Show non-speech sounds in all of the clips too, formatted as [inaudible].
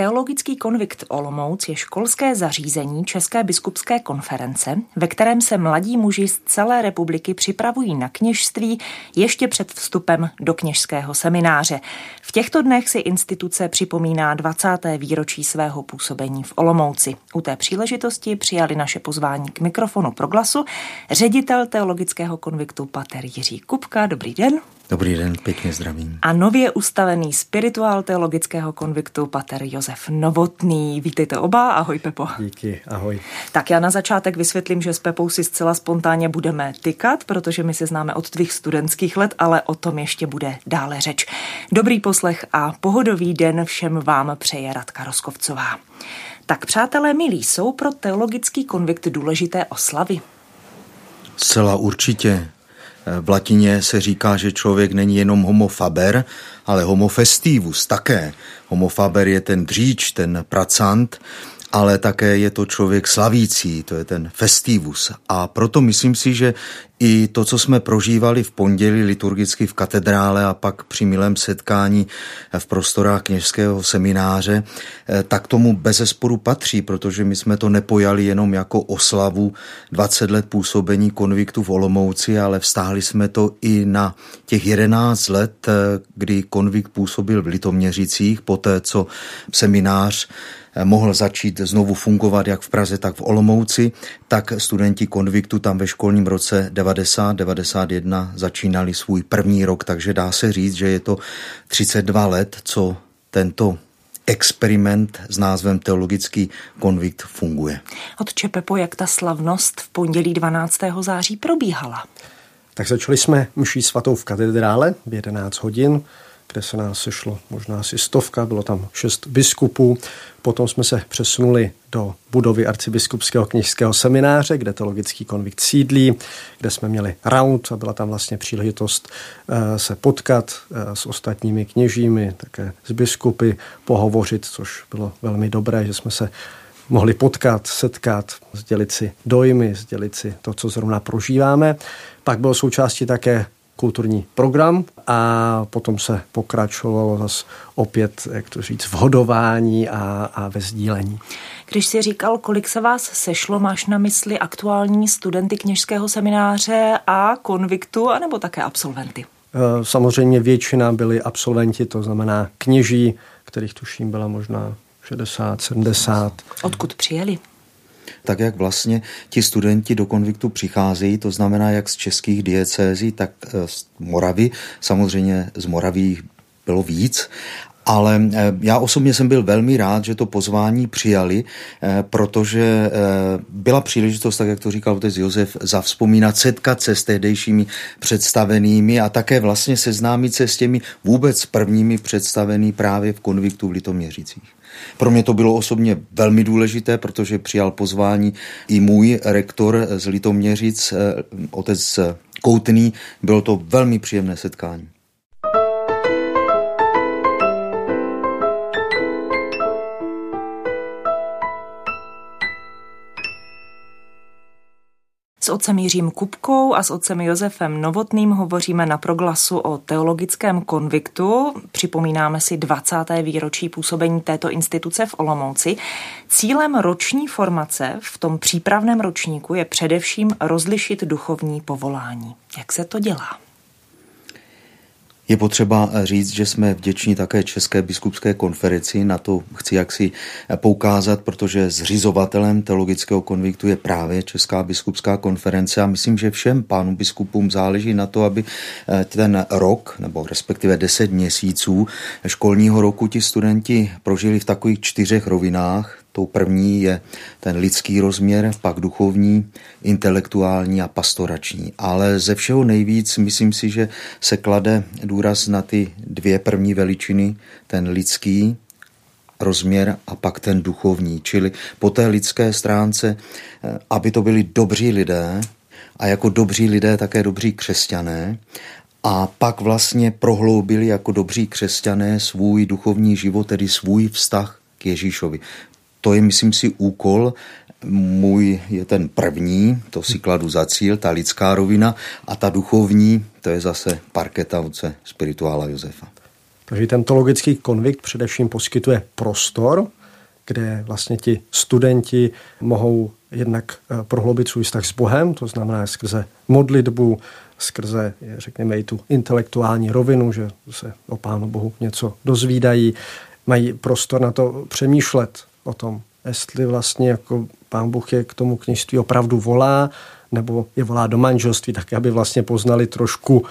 Teologický konvikt Olomouc je školské zařízení České biskupské konference, ve kterém se mladí muži z celé republiky připravují na kněžství ještě před vstupem do kněžského semináře. V těchto dnech si instituce připomíná 20. výročí svého působení v Olomouci. U té příležitosti přijali naše pozvání k mikrofonu proglasu ředitel teologického konviktu Pater Jiří Kupka. Dobrý den. Dobrý den, pěkně zdravím. A nově ustavený spirituál teologického konviktu Pater Josef Novotný. Vítejte oba, ahoj Pepo. Díky, ahoj. Tak já na začátek vysvětlím, že s Pepou si zcela spontánně budeme tykat, protože my se známe od tvých studentských let, ale o tom ještě bude dále řeč. Dobrý poslech a pohodový den všem vám přeje Radka Roskovcová. Tak přátelé milí, jsou pro teologický konvikt důležité oslavy? Zcela určitě. V latině se říká, že člověk není jenom homo faber, ale homo festivus také. Homo faber je ten dříč, ten pracant, ale také je to člověk slavící, to je ten festivus. A proto myslím si, že i to, co jsme prožívali v pondělí liturgicky v katedrále a pak při milém setkání v prostorách kněžského semináře, eh, tak tomu bez sporu patří, protože my jsme to nepojali jenom jako oslavu 20 let působení konviktu v Olomouci, ale vstáhli jsme to i na těch 11 let, eh, kdy konvikt působil v Litoměřicích, poté co seminář Eh, mohl začít znovu fungovat jak v Praze, tak v Olomouci, tak studenti konviktu tam ve školním roce 90-91 začínali svůj první rok, takže dá se říct, že je to 32 let, co tento experiment s názvem Teologický konvikt funguje. Od Čepepo, jak ta slavnost v pondělí 12. září probíhala? Tak začali jsme mší svatou v katedrále v 11 hodin kde se nás sešlo možná asi stovka, bylo tam šest biskupů. Potom jsme se přesunuli do budovy arcibiskupského kněžského semináře, kde teologický konvikt sídlí, kde jsme měli round a byla tam vlastně příležitost eh, se potkat eh, s ostatními kněžími, také s biskupy, pohovořit, což bylo velmi dobré, že jsme se mohli potkat, setkat, sdělit si dojmy, sdělit si to, co zrovna prožíváme. Pak bylo součástí také kulturní program a potom se pokračovalo zase opět, jak to říct, v hodování a, a ve sdílení. Když jsi říkal, kolik se vás sešlo, máš na mysli aktuální studenty kněžského semináře a konviktu, anebo také absolventy? E, samozřejmě většina byli absolventi, to znamená kněží, kterých tuším byla možná 60, 70. Odkud přijeli? Tak jak vlastně ti studenti do konviktu přicházejí, to znamená jak z českých diecézí, tak eh, z Moravy, samozřejmě z Moraví bylo víc, ale eh, já osobně jsem byl velmi rád, že to pozvání přijali, eh, protože byla příležitost, tak jak to říkal otec Josef, zavzpomínat, setkat se s tehdejšími představenými a také vlastně seznámit se s těmi vůbec prvními představený právě v konviktu v Litoměřicích. Pro mě to bylo osobně velmi důležité, protože přijal pozvání i můj rektor z Litoměřic, eh, otec Koutný. Bylo to velmi příjemné setkání. S otcem Jiřím Kupkou a s otcem Josefem Novotným hovoříme na proglasu o teologickém konviktu. Připomínáme si 20. výročí působení této instituce v Olomouci. Cílem roční formace v tom přípravném ročníku je především rozlišit duchovní povolání. Jak se to dělá? Je potřeba říct, že jsme vděční také České biskupské konferenci, na to chci jaksi poukázat, protože zřizovatelem teologického konviktu je právě Česká biskupská konference. A myslím, že všem pánům biskupům záleží na to, aby ten rok, nebo respektive deset měsíců školního roku ti studenti prožili v takových čtyřech rovinách, Tou první je ten lidský rozměr, pak duchovní, intelektuální a pastorační. Ale ze všeho nejvíc myslím si, že se klade důraz na ty dvě první veličiny, ten lidský rozměr a pak ten duchovní. Čili po té lidské stránce, eh, aby to byli dobří lidé a jako dobří lidé také dobří křesťané a pak vlastně prohloubili jako dobří křesťané svůj duchovní život, tedy svůj vztah k Ježíšovi to je, myslím si, úkol můj je ten první, to si kladu za cíl, ta lidská rovina, a ta duchovní, to je zase parketa oce spirituála Josefa. Takže ten teologický konvikt především poskytuje prostor, kde vlastně ti studenti mohou jednak eh, prohloubit svůj vztah s Bohem, to znamená skrze modlitbu, skrze, řekněme, i tu intelektuální rovinu, že se o Pánu Bohu něco dozvídají, mají prostor na to přemýšlet o tom, jestli vlastně jako Pán Bůh je k tomu kněžství opravdu volá, nebo je volá do manželství, tak aby vlastně poznali trošku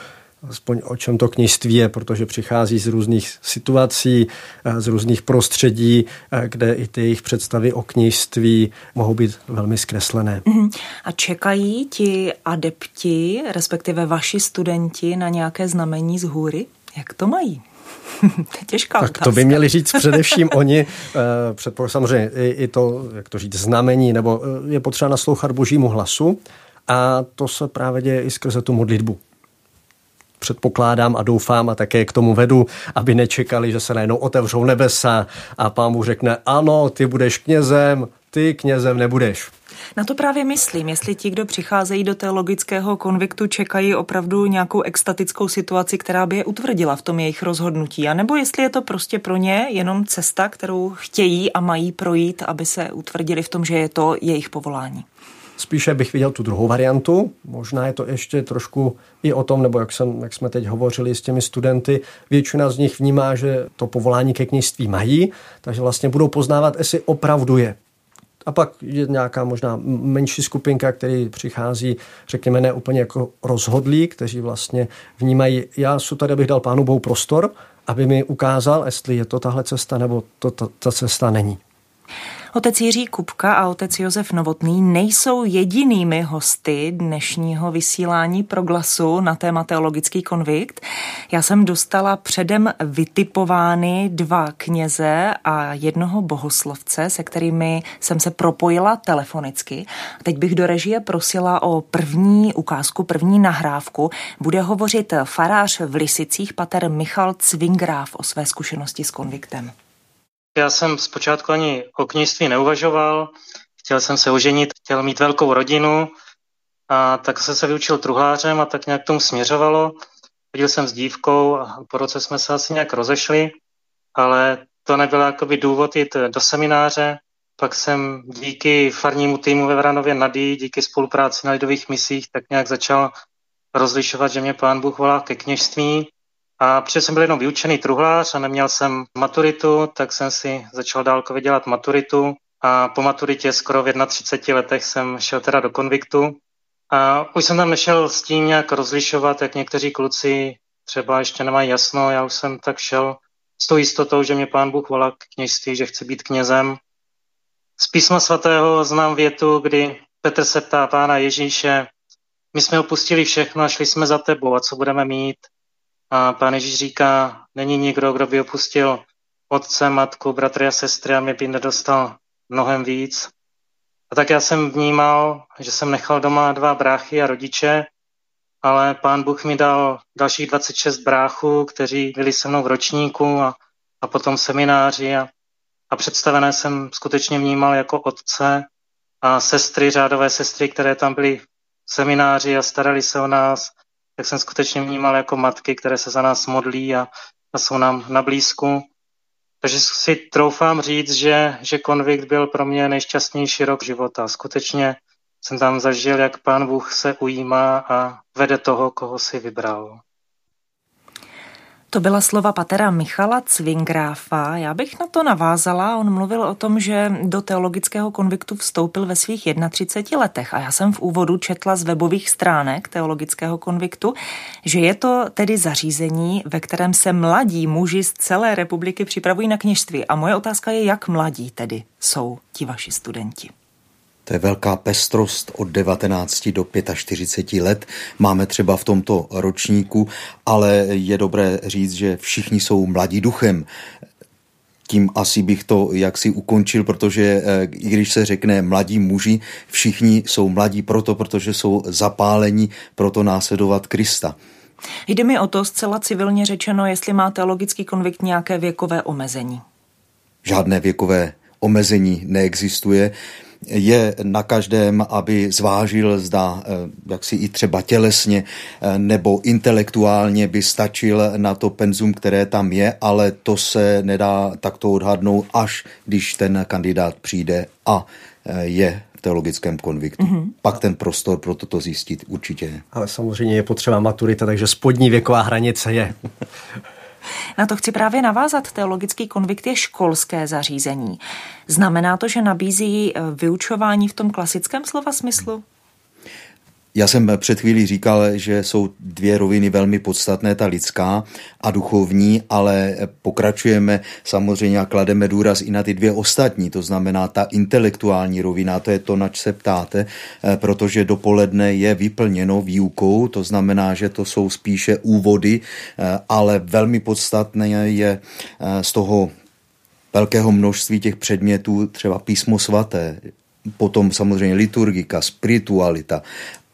aspoň o čem to kněžství je, protože přichází z různých situací, eh, z různých prostředí, eh, kde i ty jejich představy o kněžství mohou být velmi zkreslené. Mhm. A čekají ti adepti, respektive vaši studenti, na nějaké znamení z hůry? Jak to mají? [laughs] těžká tak to by měli říct [laughs] především oni, eh, předpoklad samozřejmě i, i to, jak to říct, znamení, nebo je potřeba naslouchat božímu hlasu a to se právě děje i skrze tu modlitbu. Předpokládám a doufám a také k tomu vedu, aby nečekali, že se najednou otevřou nebesa a pán mu řekne, ano, ty budeš knězem, ty knězem nebudeš. Na to právě myslím, jestli ti, kdo přicházejí do teologického konviktu, čekají opravdu nějakou extatickou situaci, která by je utvrdila v tom jejich rozhodnutí, anebo jestli je to prostě pro ně jenom cesta, kterou chtějí a mají projít, aby se utvrdili v tom, že je to jejich povolání. Spíše bych viděl tu druhou variantu. Možná je to ještě trošku i o tom, nebo jak, jsem, jak jsme teď hovořili s těmi studenty, většina z nich vnímá, že to povolání ke kněžství mají, takže vlastně budou poznávat, jestli opravdu je. A pak je nějaká možná menší skupinka, který přichází, řekněme, ne úplně jako rozhodlí, kteří vlastně vnímají, já jsem tady, abych dal Pánu Bohu prostor, aby mi ukázal, jestli je to tahle cesta, nebo to ta, ta cesta není. Otec Jiří Kupka a otec Josef Novotný nejsou jedinými hosty dnešního vysílání pro glasu na téma teologický konvikt. Já jsem dostala předem vytipovány dva kněze a jednoho bohoslovce, se kterými jsem se propojila telefonicky. Teď bych do režie prosila o první ukázku, první nahrávku. Bude hovořit farář v Lisicích, pater Michal Cvingráv o své zkušenosti s konviktem. Já jsem zpočátku ani o kněžství neuvažoval, chtěl jsem se oženit, chtěl mít velkou rodinu, a tak jsem se vyučil truhlářem a tak nějak tomu směřovalo. Chodil jsem s dívkou a po roce jsme se asi nějak rozešli, ale to nebyl jakoby důvod jít do semináře. Pak jsem díky farnímu týmu ve Vranově Nadí, díky spolupráci na lidových misích, tak nějak začal rozlišovat, že mě pán Bůh volá ke kněžství a protože jsem byl jenom vyučený truhlář a neměl jsem maturitu, tak jsem si začal dálkově dělat maturitu a po maturitě skoro v 31 letech jsem šel teda do konviktu. A už jsem tam nešel s tím nějak rozlišovat, jak někteří kluci třeba ještě nemají jasno. Já už jsem tak šel s tou jistotou, že mě pán Bůh volá k kněžství, že chci být knězem. Z písma svatého znám větu, kdy Petr se ptá pána Ježíše, my jsme opustili všechno a šli jsme za tebou a co budeme mít? A pán Ježíš říká, není nikdo, kdo by opustil otce, matku, bratry a sestry a mě by nedostal mnohem víc. A tak já jsem vnímal, že jsem nechal doma dva bráchy a rodiče, ale pán Bůh mi dal dalších 26 bráchů, kteří byli se mnou v ročníku a, a potom semináři a, a představené jsem skutečně vnímal jako otce a sestry, řádové sestry, které tam byly v semináři a starali se o nás tak jsem skutečně vnímal jako matky, které se za nás modlí a, a jsou nám na blízku. Takže si troufám říct, že, že konvikt byl pro mě nejšťastnější rok života. Skutečně jsem tam zažil, jak pán Bůh se ujímá a vede toho, koho si vybral. To byla slova patera Michala Cvingráfa. Já bych na to navázala. On mluvil o tom, že do teologického konviktu vstoupil ve svých 31 letech. A já jsem v úvodu četla z webových stránek teologického konviktu, že je to tedy zařízení, ve kterém se mladí muži z celé republiky připravují na kněžství. A moje otázka je, jak mladí tedy jsou ti vaši studenti. To je velká pestrost od 19 do 45 let. Máme třeba v tomto ročníku, ale je dobré říct, že všichni jsou mladí duchem. Tím asi bych to jaksi ukončil, protože eh, i když se řekne mladí muži, všichni jsou mladí proto, protože jsou zapálení proto následovat Krista. Jde mi o to zcela civilně řečeno, jestli má teologický konvikt nějaké věkové omezení. Žádné věkové omezení neexistuje. Je na každém, aby zvážil, zda jak si i třeba tělesně nebo intelektuálně by stačil na to penzum, které tam je, ale to se nedá takto odhadnout, až když ten kandidát přijde a je v teologickém konviktu. Mm-hmm. Pak ten prostor pro toto zjistit určitě je. Ale samozřejmě je potřeba maturita, takže spodní věková hranice je. [laughs] Na to chci právě navázat. Teologický konvikt je školské zařízení. Znamená to, že nabízí vyučování v tom klasickém slova smyslu? Já jsem před chvílí říkal, že jsou dvě roviny velmi podstatné, ta lidská a duchovní, ale pokračujeme samozřejmě a klademe důraz i na ty dvě ostatní, to znamená ta intelektuální rovina, to je to, nač se ptáte, eh, protože dopoledne je vyplněno výukou, to znamená, že to jsou spíše úvody, eh, ale velmi podstatné je eh, z toho velkého množství těch předmětů třeba písmo svaté, potom samozřejmě liturgika, spiritualita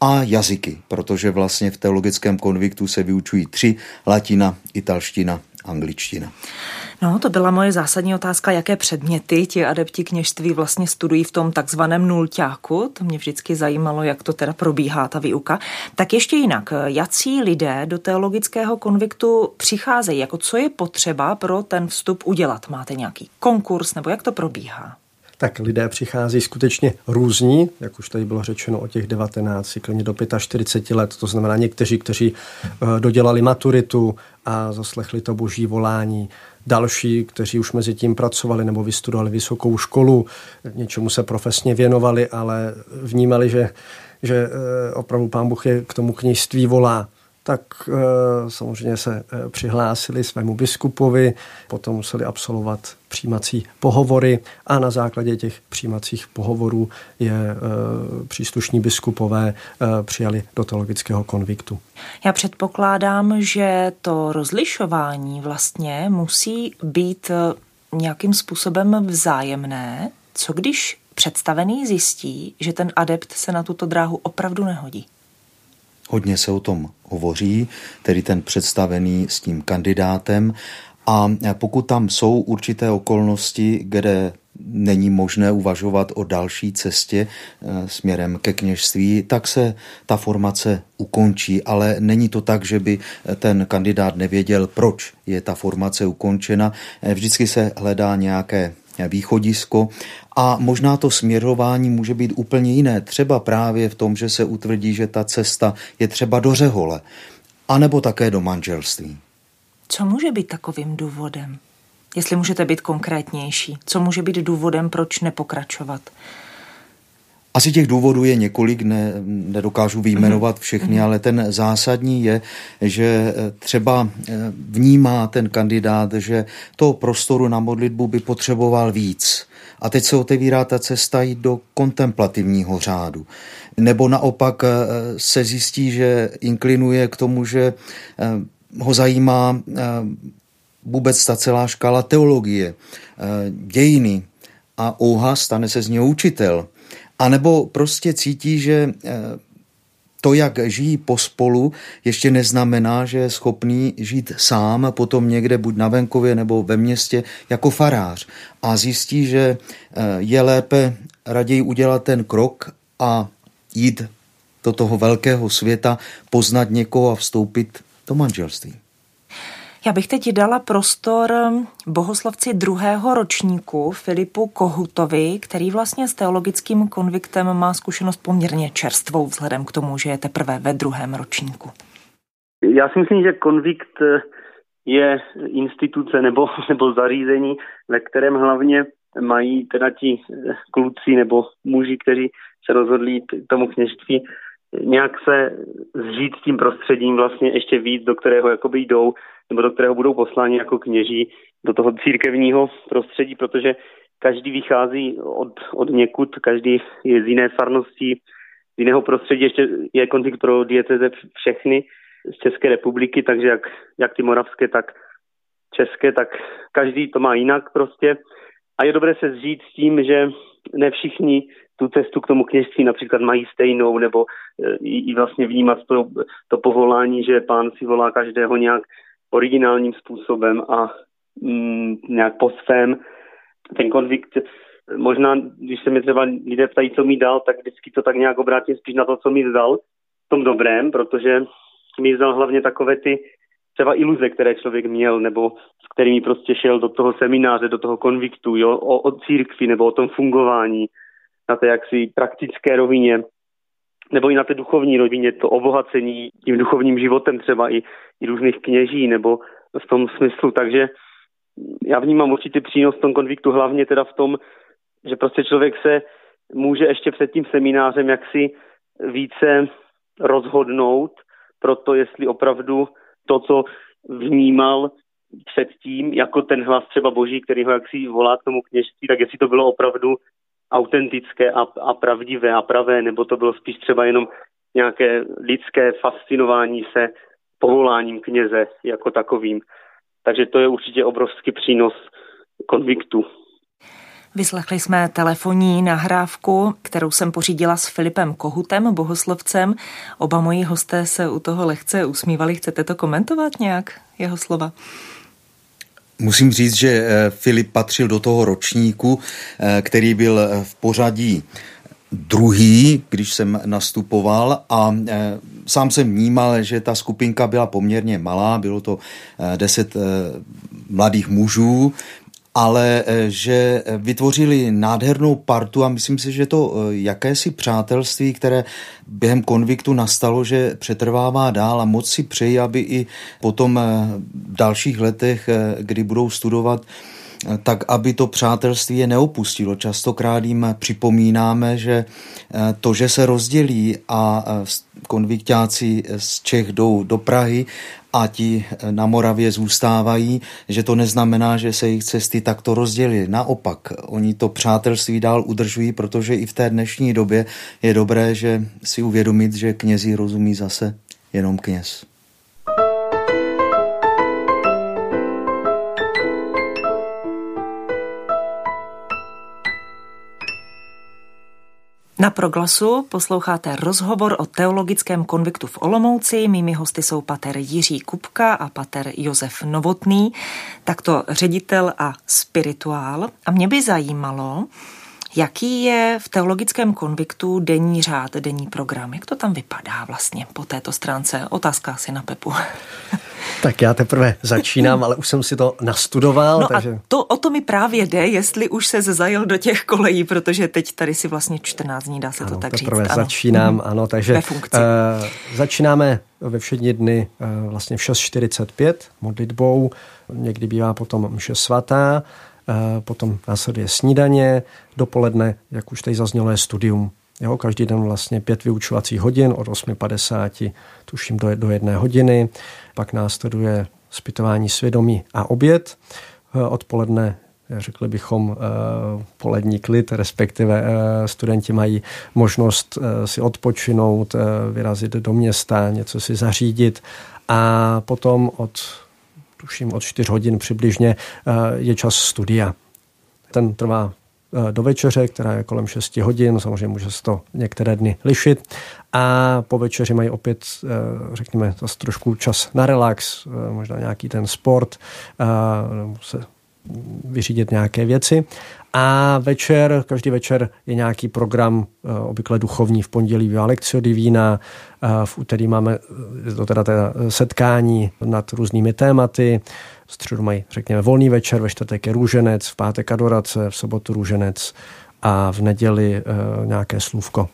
a jazyky, protože vlastně v teologickém konviktu se vyučují tři, latina, italština, angličtina. No, to byla moje zásadní otázka, jaké předměty ti adepti kněžství vlastně studují v tom takzvaném nulťáku. To mě vždycky zajímalo, jak to teda probíhá, ta výuka. Tak ještě jinak, jací lidé do teologického konviktu přicházejí? Jako co je potřeba pro ten vstup udělat? Máte nějaký konkurs nebo jak to probíhá? Tak lidé přichází skutečně různí, jak už tady bylo řečeno o těch 19, klidně do 45 let, to znamená někteří, kteří eh, dodělali maturitu a zaslechli to boží volání, další, kteří už mezi tím pracovali nebo vystudovali vysokou školu, něčemu se profesně věnovali, ale vnímali, že, že eh, opravdu pán Bůh je k tomu kněžství volá tak eh, samozřejmě se eh, přihlásili svému biskupovi, potom museli absolvovat přijímací pohovory a na základě těch přijímacích pohovorů je eh, příslušní biskupové přijali do teologického konviktu. Já předpokládám, že to rozlišování vlastně musí být nějakým způsobem vzájemné. Co když představený zjistí, že ten adept se na tuto dráhu opravdu nehodí? Hodně se o tom hovoří, tedy ten představený s tím kandidátem. A pokud tam jsou určité okolnosti, kde není možné uvažovat o další cestě eh, směrem ke kněžství, tak se ta formace ukončí, ale není to tak, že by ten kandidát nevěděl, proč je ta formace ukončena. Eh, vždycky se hledá nějaké východisko a možná to směrování může být úplně jiné. Třeba právě v tom, že se utvrdí, že ta cesta je třeba do řehole, anebo také do manželství. Co může být takovým důvodem? Jestli můžete být konkrétnější, co může být důvodem, proč nepokračovat? Asi těch důvodů je několik, ne, nedokážu vyjmenovat všechny, ale ten zásadní je, že třeba eh, vnímá ten kandidát, že toho prostoru na modlitbu by potřeboval víc. A teď se otevírá ta cesta jít do kontemplativního řádu. Nebo naopak eh, se zjistí, že inklinuje k tomu, že eh, ho zajímá vůbec ta celá škála teologie, dějiny a ouha, stane se z něho učitel. A nebo prostě cítí, že eh, to, jak žijí pospolu, ještě neznamená, že je schopný žít sám, potom někde buď na venkově nebo ve městě jako farář. A zjistí, že eh, je lépe raději udělat ten krok a jít do toho velkého světa, poznat někoho a vstoupit do manželství. Já bych teď dala prostor bohoslavci druhého ročníku Filipu Kohutovi, který vlastně s teologickým konviktem má zkušenost poměrně čerstvou vzhledem k tomu, že je teprve ve druhém ročníku. Já si myslím, že konvikt je instituce nebo, [laughs] nebo zařízení, ve kterém hlavně mají teda ti kluci nebo muži, kteří se rozhodli tomu kněžství, nějak se zžít s tím prostředím vlastně ještě víc, do kterého jakoby jdou, nebo do kterého budou posláni jako kněží do toho církevního prostředí, protože každý vychází od, od někud, každý je z jiné farnosti, z jiného prostředí, ještě je konflikt pro dieceze všechny z České republiky, takže jak, jak ty moravské, tak české, tak každý to má jinak prostě. A je dobré se zžít s tím, že ne všichni tu cestu k tomu kněžství například mají stejnou, nebo e, i, i vlastně vnímat to, to povolání, že pán si volá každého nějak originálním způsobem a mm, nějak po svém. Ten konvikt možná, když se mi třeba lidé ptají, co mi dal, tak vždycky to tak nějak obrátím spíš na to, co mi zdal v tom dobrém, protože mi zdal hlavně takové ty třeba iluze, které člověk měl, nebo s kterými prostě šel do toho semináře, do toho konviktu, jo, o, o církvi nebo o tom fungování, na té jaksi praktické rovině, nebo i na té duchovní rovině, to obohacení tím duchovním životem třeba i, i různých kněží, nebo v tom smyslu. Takže já vnímám určitý přínos v tom konviktu, hlavně teda v tom, že prostě člověk se může ještě před tím seminářem jaksi více rozhodnout pro to, jestli opravdu to, co vnímal předtím, jako ten hlas třeba boží, který ho jaksi volá k tomu kněžství, tak jestli to bylo opravdu autentické a, a pravdivé a pravé, nebo to bylo spíš třeba jenom nějaké lidské fascinování se povoláním kněze jako takovým. Takže to je určitě obrovský přínos konviktu. Vyslechli jsme telefonní nahrávku, kterou jsem pořídila s Filipem Kohutem, bohoslovcem. Oba moji hosté se u toho lehce usmívali. Chcete to komentovat nějak, jeho slova? Musím říct, že eh, Filip patřil do toho ročníku, eh, který byl eh, v pořadí druhý, když jsem nastupoval a sám jsem vnímal, že ta skupinka byla poměrně malá, bylo to deset mladých mužů, ale eh, že vytvořili nádhernou partu a myslím si, že to eh, jakési přátelství, které během konviktu nastalo, že přetrvává dál a moc si přeji, aby i potom eh, v dalších letech, kdy budou studovat, tak aby to přátelství je neopustilo. Častokrát jim připomínáme, že to, že se rozdělí a konviktáci z Čech jdou do Prahy a ti na Moravě zůstávají, že to neznamená, že se jejich cesty takto rozdělí. Naopak, oni to přátelství dál udržují, protože i v té dnešní době je dobré, že si uvědomit, že knězí rozumí zase jenom kněz. Na Proglasu posloucháte rozhovor o teologickém konviktu v Olomouci. Mými hosty jsou pater Jiří Kupka a pater Josef Novotný, takto ředitel a spirituál. A mě by zajímalo, jaký je v teologickém konviktu denní řád, denní program. Jak to tam vypadá vlastně po této stránce? Otázka asi na Pepu. [laughs] Tak já teprve začínám, ale už jsem si to nastudoval. No takže... a to, o to mi právě jde, jestli už se zajel do těch kolejí, protože teď tady si vlastně 14 dní, dá se ano, to tak teprve říct. Ano. začínám, mhm. ano, takže ve funkci. Uh, začínáme ve všední dny uh, vlastně v 6.45 modlitbou, někdy bývá potom mše svatá, potom následuje snídaně, dopoledne, jak už tady zaznělo, je studium Jo, každý den vlastně pět vyučovacích hodin od 8.50, tuším do, do jedné hodiny. Pak následuje zpytování svědomí a oběd. Eh, odpoledne řekli bychom eh, polední klid, respektive eh, studenti mají možnost si odpočinout, vyrazit do města, něco si zařídit a potom od tuším od 4 hodin přibližně je čas studia. Ten trvá Eh, do večeře, která je kolem 6 hodin, samozřejmě může se to některé dny lišit. A po večeři mají opět, eh, řekněme, zase trošku čas na relax, eh, možná nějaký ten sport, se vyřídit nějaké věci. A večer, každý večer je nějaký program, obvykle duchovní, v pondělí bývá Lekcio Divína, v úterý máme to teda, teda setkání nad různými tématy, v středu mají, řekněme, volný večer, ve čtvrtek je růženec, v pátek adorace, v sobotu růženec a v neděli nějaké slůvko.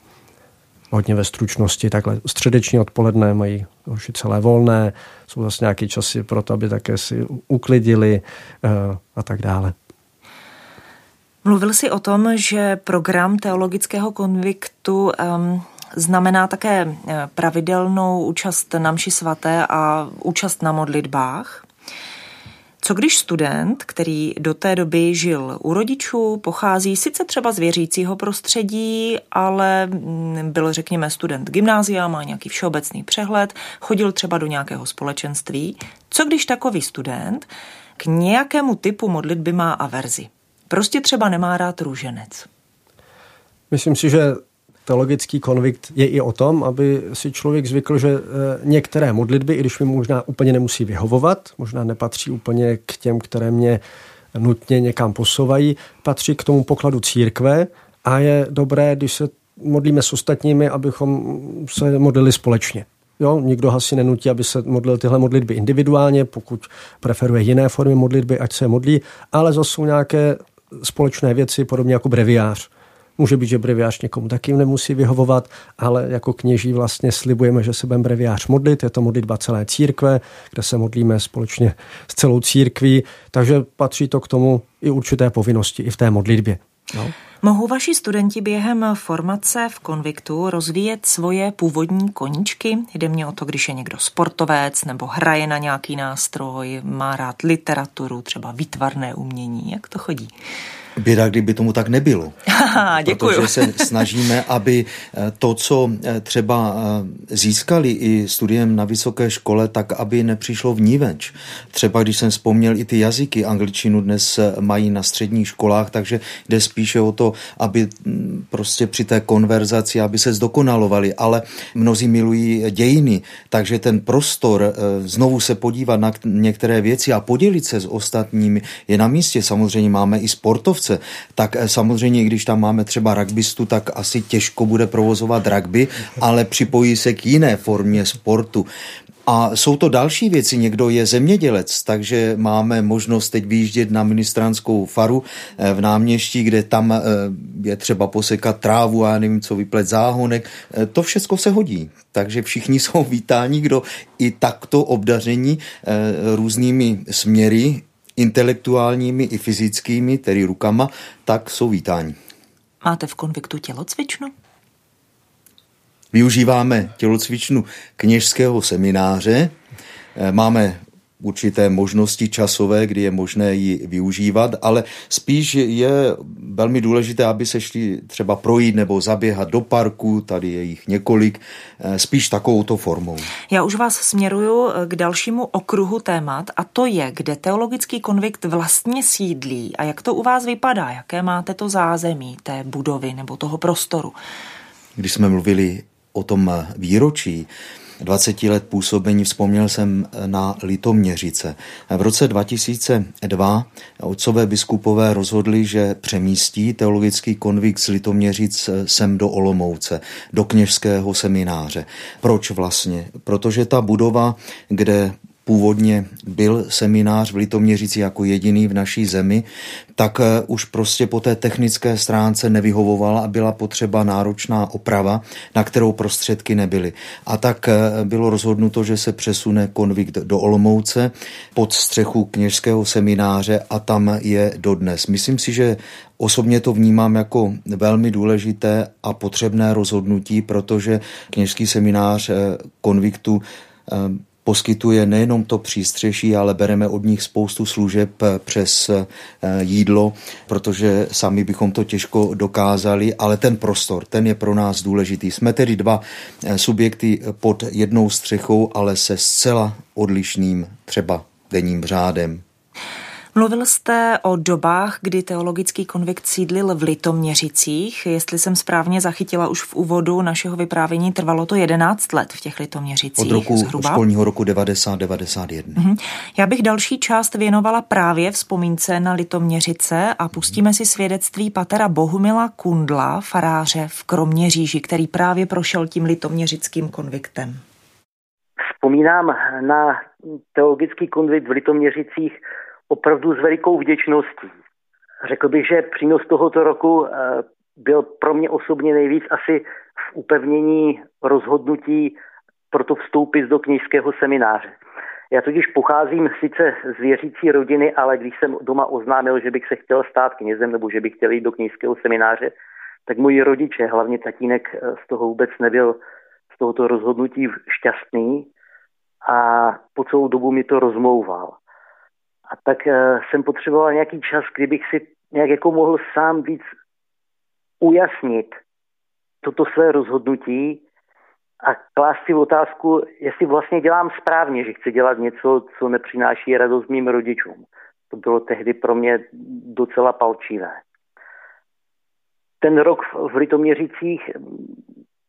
Hodně ve stručnosti, takhle středeční odpoledne mají už celé volné, jsou zase nějaké časy pro to, aby také si uklidili a tak dále. Mluvil jsi o tom, že program teologického konviktu um, znamená také eh, pravidelnou účast na mši svaté a účast na modlitbách. Co když student, který do té doby žil u rodičů, pochází sice třeba z věřícího prostředí, ale mm, byl, řekněme, student gymnázia, má nějaký všeobecný přehled, chodil třeba do nějakého společenství. Co když takový student k nějakému typu modlitby má averzi? Prostě třeba nemá rád růženec. Myslím si, že teologický konvikt je i o tom, aby si člověk zvykl, že eh, některé modlitby, i když mi možná úplně nemusí vyhovovat, možná nepatří úplně k těm, které mě nutně někam posouvají, patří k tomu pokladu církve a je dobré, když se modlíme s ostatními, abychom se modlili společně. Jo, nikdo asi nenutí, aby se modlil tyhle modlitby individuálně, pokud preferuje jiné formy modlitby, ať se modlí, ale zase jsou nějaké společné věci, podobně jako breviář. Může být, že breviář někomu taky nemusí vyhovovat, ale jako kněží vlastně slibujeme, že se budeme breviář modlit. Je to modlitba celé církve, kde se modlíme společně s celou církví, takže patří to k tomu i určité povinnosti i v té modlitbě. No. Mohou vaši studenti během formace v konviktu rozvíjet svoje původní koníčky? Jde mě o to, když je někdo sportovec nebo hraje na nějaký nástroj, má rád literaturu, třeba výtvarné umění. Jak to chodí? Běda, kdyby tomu tak nebylo. [laughs] Děkuji. Protože se snažíme, aby eh, to, co eh, třeba eh, získali i studiem na vysoké škole, tak aby nepřišlo v níveč. Třeba když jsem vzpomněl i ty jazyky, angličtinu dnes mají na středních školách, takže jde spíše o to, aby mm, prostě při té konverzaci, aby se zdokonalovali, ale mnozí milují dějiny, takže ten prostor znovu se podívat na některé věci a podělit se s ostatními je na místě. Samozřejmě máme i sportovce, sportovce, tak eh, samozřejmě, když tam máme třeba rugbystu, tak asi těžko bude provozovat rugby, ale připojí se k jiné formě sportu. A jsou to další věci. Někdo je zemědělec, takže máme možnost teď vyjíždět na ministranskou faru eh, v náměstí, kde tam eh, je třeba posekat trávu a nevím, co vyplet záhonek. To všechno se hodí. Takže všichni [laughs] jsou vítáni, kdo i takto obdaření různými směry intelektuálními i fyzickými, tedy rukama, tak jsou vítáni. Máte v konviktu tělocvičnu? Využíváme tělocvičnu kněžského semináře. Máme určité možnosti časové, kdy je možné ji využívat, ale spíš je velmi důležité, aby se šli třeba projít nebo zaběhat do parku, tady je jich několik, eh, spíš takovouto formou. Já už vás směruju eh, k dalšímu okruhu témat a to je, kde teologický konvikt vlastně sídlí a jak to u vás vypadá, jaké máte to zázemí té budovy nebo toho prostoru. Když jsme mluvili o tom výročí, 20 let působení vzpomněl jsem na Litoměřice. V roce 2002 otcové biskupové rozhodli, že přemístí teologický konvikt z Litoměřic sem do Olomouce, do kněžského semináře. Proč vlastně? Protože ta budova, kde původně byl seminář v Litoměřici jako jediný v naší zemi, tak eh, už prostě po té technické stránce nevyhovovala a byla potřeba náročná oprava, na kterou prostředky nebyly. A tak eh, bylo rozhodnuto, že se přesune konvikt do Olomouce pod střechu kněžského semináře a tam je dodnes. Myslím si, že Osobně to vnímám jako velmi důležité a potřebné rozhodnutí, protože kněžský seminář eh, konviktu poskytuje nejenom to přístřeší, ale bereme od nich spoustu služeb eh, přes eh, jídlo, protože sami bychom to těžko dokázali, ale ten prostor, ten je pro nás důležitý. Jsme tedy dva eh, subjekty pod jednou střechou, ale se zcela odlišným třeba denním řádem. Mluvil jste o dobách, kdy teologický konvikt sídlil v Litoměřicích. Jestli jsem správně zachytila už v úvodu našeho vyprávění, trvalo to 11 let v těch Litoměřicích. Od roku zhruba. školního roku 90-91. Mhm. Já bych další část věnovala právě vzpomínce na Litoměřice a pustíme si svědectví patera Bohumila Kundla, faráře v Kroměříži, který právě prošel tím litoměřickým konviktem. Vzpomínám na teologický konvikt v Litoměřicích opravdu s velikou vděčností. Řekl bych, že přínos tohoto roku eh, byl pro mě osobně nejvíc asi v upevnění rozhodnutí pro to vstoupit do knižského semináře. Já totiž pocházím sice z věřící rodiny, ale když jsem doma oznámil, že bych se chtěl stát knězem nebo že bych chtěl jít do knižského semináře, tak moji rodiče, hlavně tatínek, eh, z toho vůbec nebyl z tohoto rozhodnutí šťastný a po celou dobu mi to rozmlouval. A tak uh, jsem potřeboval nějaký čas, kdybych si nějak jako mohl sám víc ujasnit toto své rozhodnutí a klást si otázku, jestli vlastně dělám správně, že chci dělat něco, co nepřináší radost mým rodičům. To bylo tehdy pro mě docela palčivé. Ten rok v Litoměřicích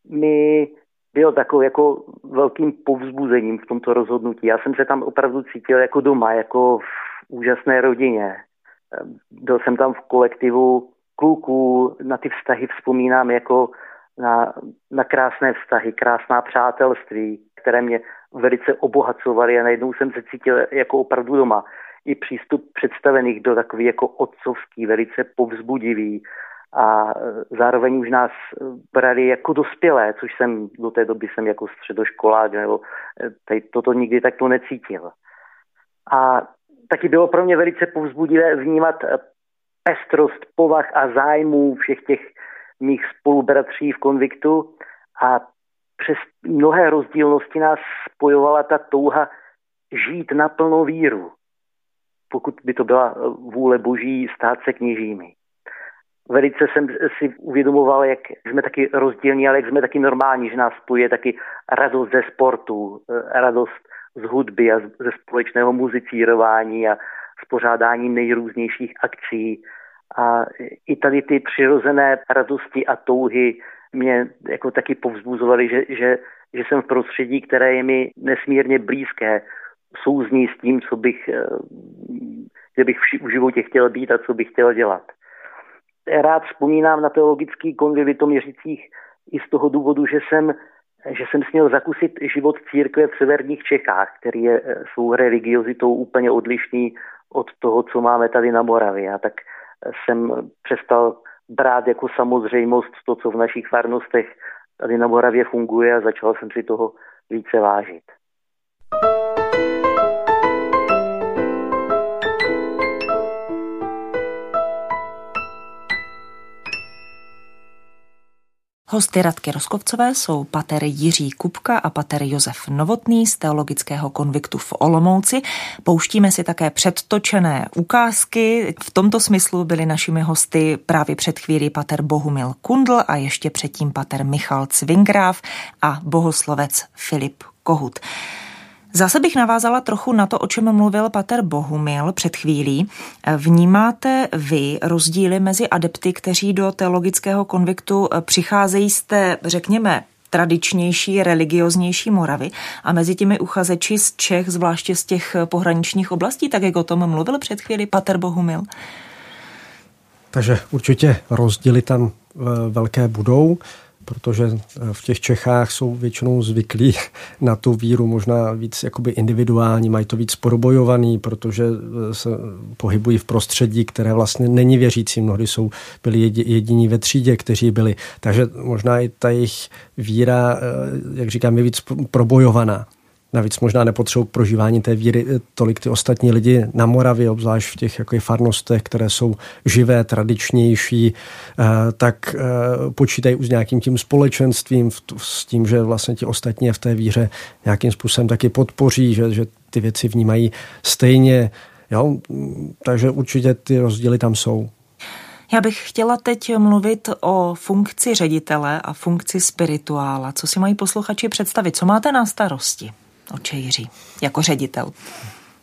mi byl takový jako velkým povzbuzením v tomto rozhodnutí. Já jsem se tam opravdu cítil jako doma, jako v úžasné rodině. byl jsem tam v kolektivu kluků, na ty vztahy vzpomínám jako na, na krásné vztahy, krásná přátelství, které mě velice obohacovaly a najednou jsem se cítil jako opravdu doma. I přístup představených do takový jako otcovský, velice povzbudivý a zároveň už nás brali jako dospělé, což jsem do té doby jsem jako středoškolák nebo tady toto nikdy takto necítil. A taky bylo pro mě velice povzbudivé vnímat pestrost povah a zájmů všech těch mých spolubratří v konviktu a přes mnohé rozdílnosti nás spojovala ta touha žít na plnou víru, pokud by to byla vůle boží stát se kněžími. Velice jsem si uvědomoval, jak jsme taky rozdílní, ale jak jsme taky normální, že nás spojuje taky radost ze sportu, radost z hudby a ze společného muzicírování a spořádání nejrůznějších akcí. A i tady ty přirozené radosti a touhy mě jako taky povzbuzovaly, že, že, že jsem v prostředí, které je mi nesmírně blízké, souzní s tím, co bych, eh, kde bych v životě chtěl být a co bych chtěl dělat. Rád vzpomínám na teologický konvy Litoměřicích i z toho důvodu, že jsem, že jsem směl zakusit život církve v severních Čechách, který je eh, svou religiozitou úplně odlišný od toho, co máme tady na Moravě. A tak jsem přestal brát jako samozřejmost to, co v našich farnostech tady na Moravě funguje a začal jsem si toho více vážit. Hosty Radky Roskovcové jsou pater Jiří Kupka a pater Josef Novotný z Teologického konviktu v Olomouci. Pouštíme si také předtočené ukázky. V tomto smyslu byli našimi hosty právě před chvíli pater Bohumil Kundl a ještě předtím pater Michal Cvingráv a bohoslovec Filip Kohut. Zase bych navázala trochu na to, o čem mluvil Pater Bohumil před chvílí. Vnímáte vy rozdíly mezi adepty, kteří do teologického konviktu přicházejí z té, řekněme, tradičnější, religioznější Moravy a mezi těmi uchazeči z Čech, zvláště z těch pohraničních oblastí, tak jak o tom mluvil před chvíli Pater Bohumil? Takže určitě rozdíly tam eh, velké budou protože eh, v těch Čechách jsou většinou zvyklí [laughs] na tu víru možná víc jakoby individuální, mají to víc probojovaný, protože eh, se pohybují v prostředí, které vlastně není věřící. Mnohdy jsou byli jediní ve třídě, kteří byli. Takže možná i ta jejich víra, eh, jak říkám, je víc probojovaná. Navíc možná nepotřebují k prožívání té víry eh, tolik ty ostatní lidi na Moravě, obzvlášť v těch jako farnostech, které jsou živé, tradičnější, eh, tak eh, počítají už s nějakým tím společenstvím, s tím, že vlastně ti ostatní v té víře nějakým způsobem taky podpoří, že, že ty věci vnímají stejně. Jo? Takže určitě ty rozdíly tam jsou. Já bych chtěla teď mluvit o funkci ředitele a funkci spirituála. Co si mají posluchači představit? Co máte na starosti? Oče Jiří, jako ředitel?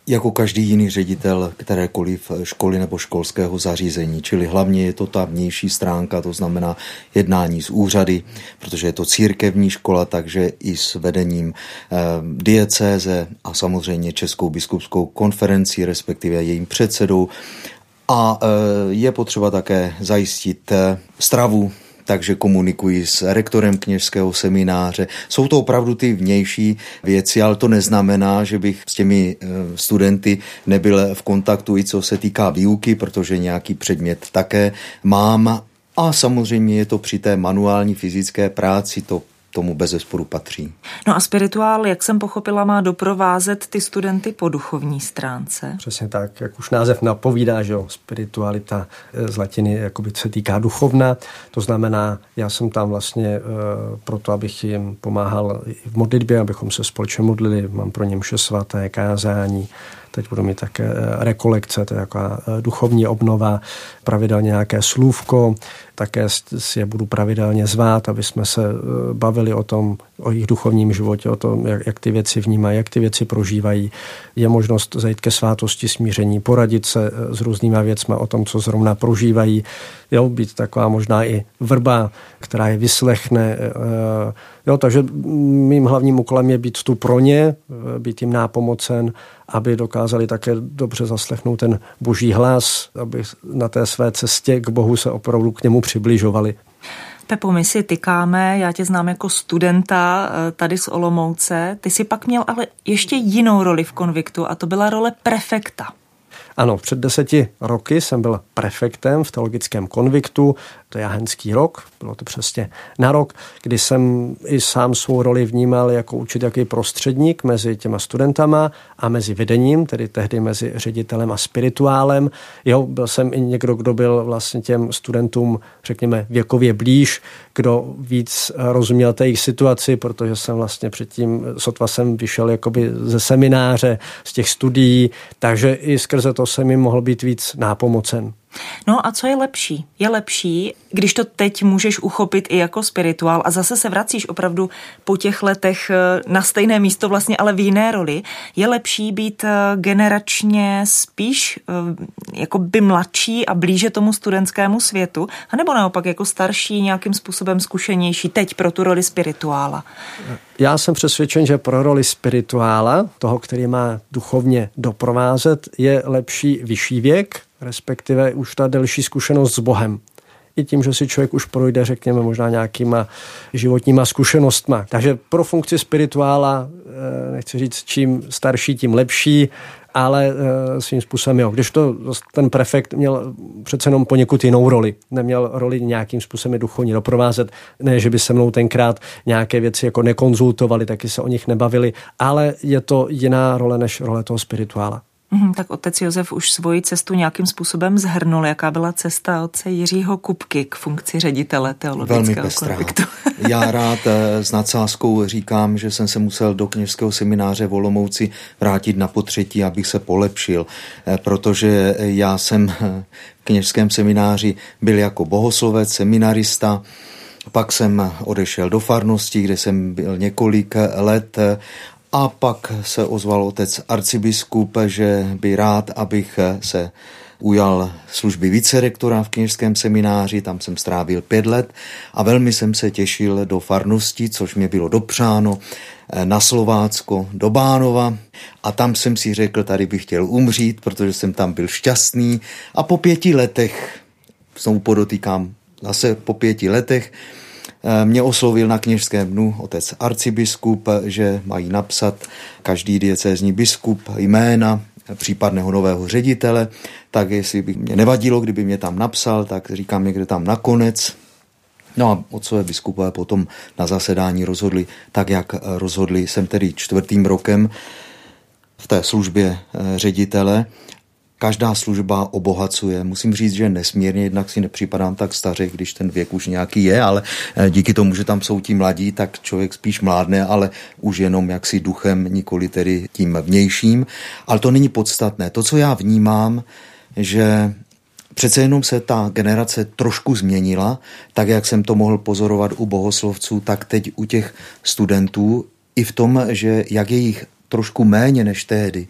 Jako každý jiný ředitel kterékoliv školy nebo školského zařízení, čili hlavně je to ta vnější stránka, to znamená jednání s úřady, protože je to církevní škola, takže i s vedením eh, diecéze a samozřejmě Českou biskupskou konferenci, respektive jejím předsedou. A eh, je potřeba také zajistit eh, stravu takže komunikuji s rektorem kněžského semináře. Jsou to opravdu ty vnější věci, ale to neznamená, že bych s těmi eh, studenty nebyl v kontaktu i co se týká výuky, protože nějaký předmět také mám a samozřejmě je to při té manuální fyzické práci, to tomu bez zesporu patří. No a spirituál, jak jsem pochopila, má doprovázet ty studenty po duchovní stránce. Přesně tak, jak už název napovídá, že jo, spiritualita eh, z latiny jakoby se týká duchovna, to znamená, já jsem tam vlastně e, proto, abych jim pomáhal v modlitbě, abychom se společně modlili, mám pro ně mše svaté, kázání, Teď budu mít také eh, rekolekce, to je taková eh, duchovní obnova, pravidelně nějaké slůvko, také si je budu pravidelně zvát, aby jsme se eh, bavili o tom, o jejich duchovním životě, o tom, jak, jak ty věci vnímají, jak ty věci prožívají. Je možnost zajít ke svátosti smíření, poradit se s různýma věcmi o tom, co zrovna prožívají. Jo, být taková možná i vrba, která je vyslechne, Jo, takže mým hlavním úkolem je být tu pro ně, být jim nápomocen, aby dokázali také dobře zaslechnout ten boží hlas, aby na té své cestě k Bohu se opravdu k němu přibližovali. Pepo, my si tykáme, já tě znám jako studenta eh, tady z Olomouce. Ty si pak měl ale ještě jinou roli v konviktu a to byla role prefekta. Ano, před deseti roky jsem byl prefektem v teologickém konviktu, to je jahenský rok, bylo to přesně na rok, kdy jsem i sám svou roli vnímal jako určitý jaký prostředník mezi těma studentama a mezi vedením, tedy tehdy mezi ředitelem a spirituálem. Jo, byl jsem i někdo, kdo byl vlastně těm studentům, řekněme, věkově blíž, kdo víc rozuměl té jejich situaci, protože jsem vlastně předtím, sotva jsem vyšel jakoby ze semináře, z těch studií, takže i skrze to jsem jim mohl být víc nápomocen. No a co je lepší? Je lepší, když to teď můžeš uchopit i jako spirituál a zase se vracíš opravdu po těch letech eh, na stejné místo vlastně, ale v jiné roli. Je lepší být eh, generačně spíš eh, jako by mladší a blíže tomu studentskému světu, anebo naopak jako starší, nějakým způsobem zkušenější teď pro tu roli spirituála? Já jsem přesvědčen, že pro roli spirituála, toho, který má duchovně doprovázet, je lepší vyšší věk, respektive už ta delší zkušenost s Bohem. I tím, že si člověk už projde, řekněme, možná nějakýma životníma zkušenostma. Takže pro funkci spirituála, eh, nechci říct, čím starší, tím lepší, ale eh, svým způsobem jo. Když to ten prefekt měl přece jenom poněkud jinou roli. Neměl roli nějakým způsobem duchovně doprovázet. Ne, že by se mnou tenkrát nějaké věci jako nekonzultovali, taky se o nich nebavili, ale je to jiná role než role toho spirituála. Mm, tak otec Josef už svoji cestu nějakým způsobem zhrnul. Jaká byla cesta otce Jiřího Kupky k funkci ředitele teologického Velmi pestrá. [laughs] Já rád eh, s nadsázkou říkám, že jsem se musel do kněžského semináře v Olomouci vrátit na potřetí, abych se polepšil, eh, protože já jsem v kněžském semináři byl jako bohoslovec, seminarista, pak jsem odešel do farnosti, kde jsem byl několik let a pak se ozval otec arcibiskup, že by rád, abych se ujal služby vicerektora v kněžském semináři, tam jsem strávil pět let a velmi jsem se těšil do farnosti, což mě bylo dopřáno, na Slovácko, do Bánova. A tam jsem si řekl, tady bych chtěl umřít, protože jsem tam byl šťastný. A po pěti letech, znovu podotýkám, zase po pěti letech, Eh, mě oslovil na kněžském dnu otec arcibiskup, že mají napsat každý diecézní biskup jména případného nového ředitele, tak jestli by mě nevadilo, kdyby mě tam napsal, tak říkám někde tam nakonec. No a otcové biskupové potom na zasedání rozhodli tak, jak rozhodli. Jsem tedy čtvrtým rokem v té službě eh, ředitele každá služba obohacuje. Musím říct, že nesmírně, jednak si nepřipadám tak staře, když ten věk už nějaký je, ale eh, díky tomu, že tam jsou ti mladí, tak člověk spíš mládne, ale už jenom jaksi duchem, nikoli tedy tím vnějším. Ale to není podstatné. To, co já vnímám, že Přece jenom se ta generace trošku změnila, tak jak jsem to mohl pozorovat u bohoslovců, tak teď u těch studentů, i v tom, že jak je jich trošku méně než tehdy,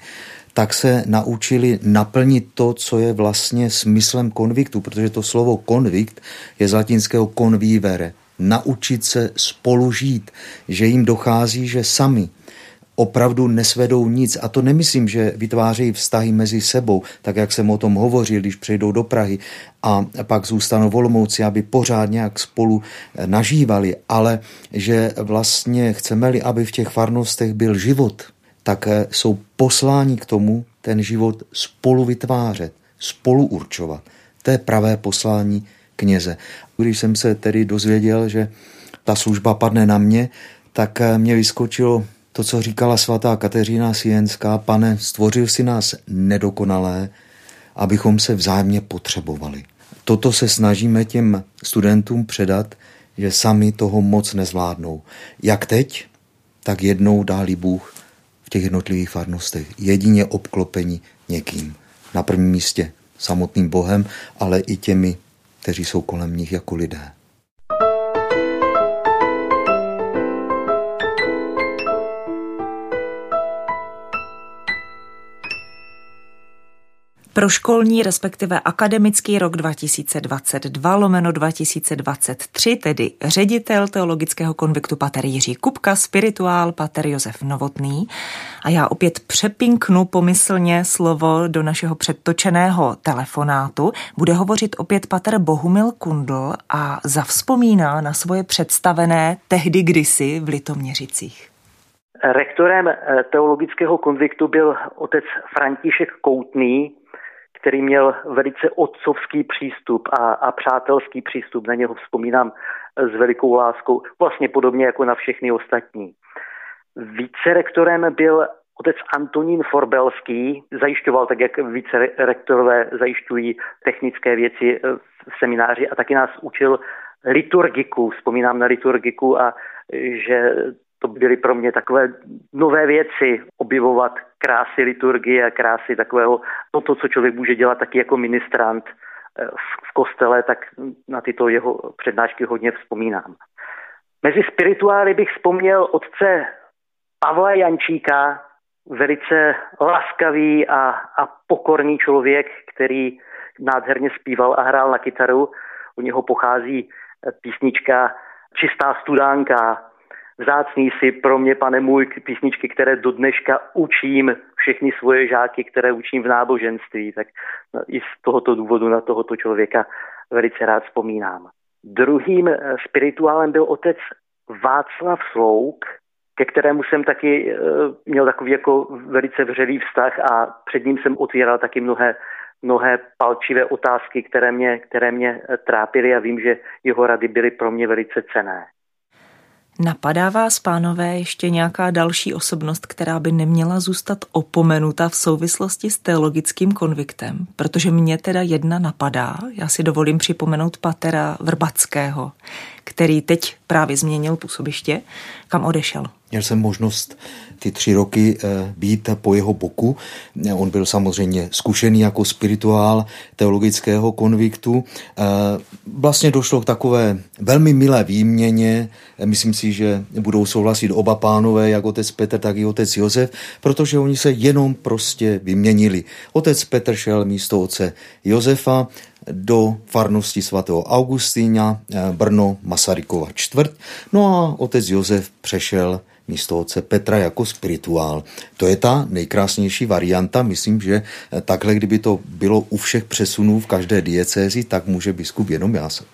tak se naučili naplnit to, co je vlastně smyslem konviktu, protože to slovo konvikt je z latinského convivere, naučit se spolu žít, že jim dochází, že sami opravdu nesvedou nic. A to nemyslím, že vytvářejí vztahy mezi sebou, tak jak jsem o tom hovořil, když přejdou do Prahy a pak zůstanou v aby pořád nějak spolu nažívali, ale že vlastně chceme-li, aby v těch farnostech byl život, tak jsou posláni k tomu ten život spolu vytvářet, spolu určovat. To je pravé poslání kněze. Když jsem se tedy dozvěděl, že ta služba padne na mě, tak mě vyskočilo to, co říkala svatá Kateřina Sienská, pane, stvořil si nás nedokonalé, abychom se vzájemně potřebovali. Toto se snažíme těm studentům předat, že sami toho moc nezvládnou. Jak teď, tak jednou dálí Bůh těch jednotlivých farnostech. Jedině obklopení někým. Na prvním místě samotným Bohem, ale i těmi, kteří jsou kolem nich jako lidé. Pro školní, respektive akademický rok 2022 lomeno 2023, tedy ředitel teologického konviktu pater Jiří Kupka, spirituál pater Josef Novotný. A já opět přepinknu pomyslně slovo do našeho předtočeného telefonátu. Bude hovořit opět pater Bohumil Kundl a zavzpomíná na svoje představené tehdy kdysi v Litoměřicích. Rektorem eh, teologického konviktu byl otec František Koutný, který měl velice otcovský přístup a, a přátelský přístup. Na něho vzpomínám s velikou láskou, vlastně podobně jako na všechny ostatní. Více rektorem byl otec Antonín Forbelský, zajišťoval tak, jak více rektorové zajišťují technické věci v semináři a taky nás učil liturgiku. Vzpomínám na liturgiku a že to byly pro mě takové nové věci, objevovat krásy liturgie krásy takového, no to, co člověk může dělat taky jako ministrant eh, v kostele, tak na tyto jeho přednášky hodně vzpomínám. Mezi spirituály bych vzpomněl otce Pavla Jančíka, velice laskavý a, a pokorný člověk, který nádherně zpíval a hrál na kytaru. U něho pochází písnička Čistá studánka, vzácný si pro mě, pane můj, písničky, které do dneška učím všechny svoje žáky, které učím v náboženství, tak i z tohoto důvodu na tohoto člověka velice rád vzpomínám. Druhým eh, spirituálem byl otec Václav Slouk, ke kterému jsem taky eh, měl takový jako velice vřelý vztah a před ním jsem otvíral taky mnohé, mnohé palčivé otázky, které mě, které mě eh, trápily a vím, že jeho rady byly pro mě velice cené. Napadá vás, pánové, ještě nějaká další osobnost, která by neměla zůstat opomenuta v souvislosti s teologickým konviktem? Protože mě teda jedna napadá, já si dovolím připomenout patera Vrbackého, který teď právě změnil působiště, kam odešel. Měl jsem možnost ty tři roky eh, být po jeho boku. On byl samozřejmě zkušený jako spirituál teologického konviktu. Eh, vlastně došlo k takové velmi milé výměně. Myslím si, že budou souhlasit oba pánové, jak otec Petr, tak i otec Josef, protože oni se jenom prostě vyměnili. Otec Petr šel místo otce Josefa do farnosti svatého Augustína eh, Brno Masarykova čtvrt. No a otec Josef přešel místo otce Petra jako spirituál. To je ta nejkrásnější varianta. Myslím, že eh, takhle, kdyby to bylo u všech přesunů v každé diecézi, tak může biskup jenom jásat.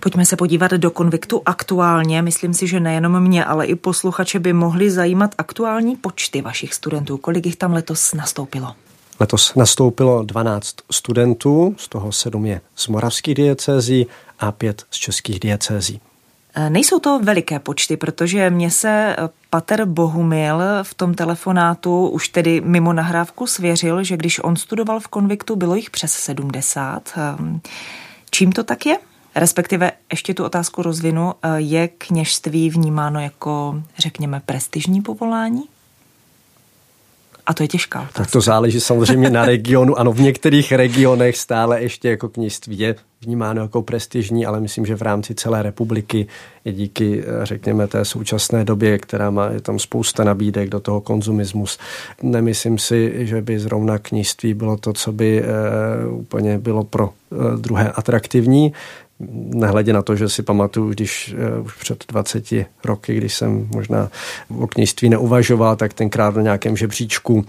Pojďme se podívat do konviktu aktuálně. Myslím si, že nejenom mě, ale i posluchače by mohly zajímat aktuální počty vašich studentů. Kolik jich tam letos nastoupilo? Letos nastoupilo 12 studentů, z toho 7 je z moravských diecézí a 5 z českých diecézí. E, nejsou to veliké počty, protože mě se e, Pater Bohumil v tom telefonátu už tedy mimo nahrávku svěřil, že když on studoval v konviktu, bylo jich přes 70. E, čím to tak je? Respektive ještě tu otázku rozvinu, je kněžství vnímáno jako, řekněme, prestižní povolání? A to je těžká otázka. Tak to záleží samozřejmě na regionu. Ano, v některých regionech stále ještě jako kněžství je vnímáno jako prestižní, ale myslím, že v rámci celé republiky je díky, eh, řekněme, té současné době, která má je tam spousta nabídek do toho konzumismus. Nemyslím si, že by zrovna kněžství bylo to, co by e, úplně bylo pro e, druhé atraktivní nehledě na to, že si pamatuju, když uh, už před 20 roky, když jsem možná o kněžství neuvažoval, tak tenkrát na nějakém žebříčku uh,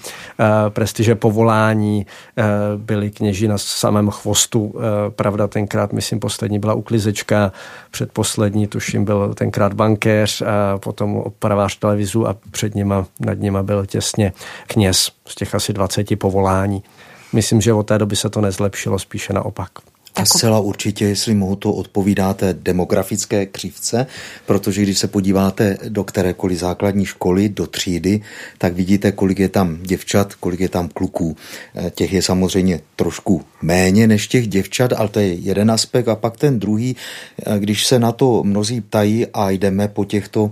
prestiže povolání uh, byli kněži na samém chvostu. Uh, pravda, tenkrát, myslím, poslední byla uklizečka, předposlední, tuším, byl tenkrát bankéř, a potom opravář televizu a před nima, nad nima byl těsně kněz z těch asi 20 povolání. Myslím, že od té doby se to nezlepšilo, spíše naopak. A zcela určitě, jestli mohu, to odpovídáte demografické křivce, protože když se podíváte do kterékoliv základní školy, do třídy, tak vidíte, kolik je tam děvčat, kolik je tam kluků. Eh, těch je samozřejmě trošku méně než těch děvčat, ale to je jeden aspekt. A pak ten druhý, eh, když se na to mnozí ptají a jdeme po těchto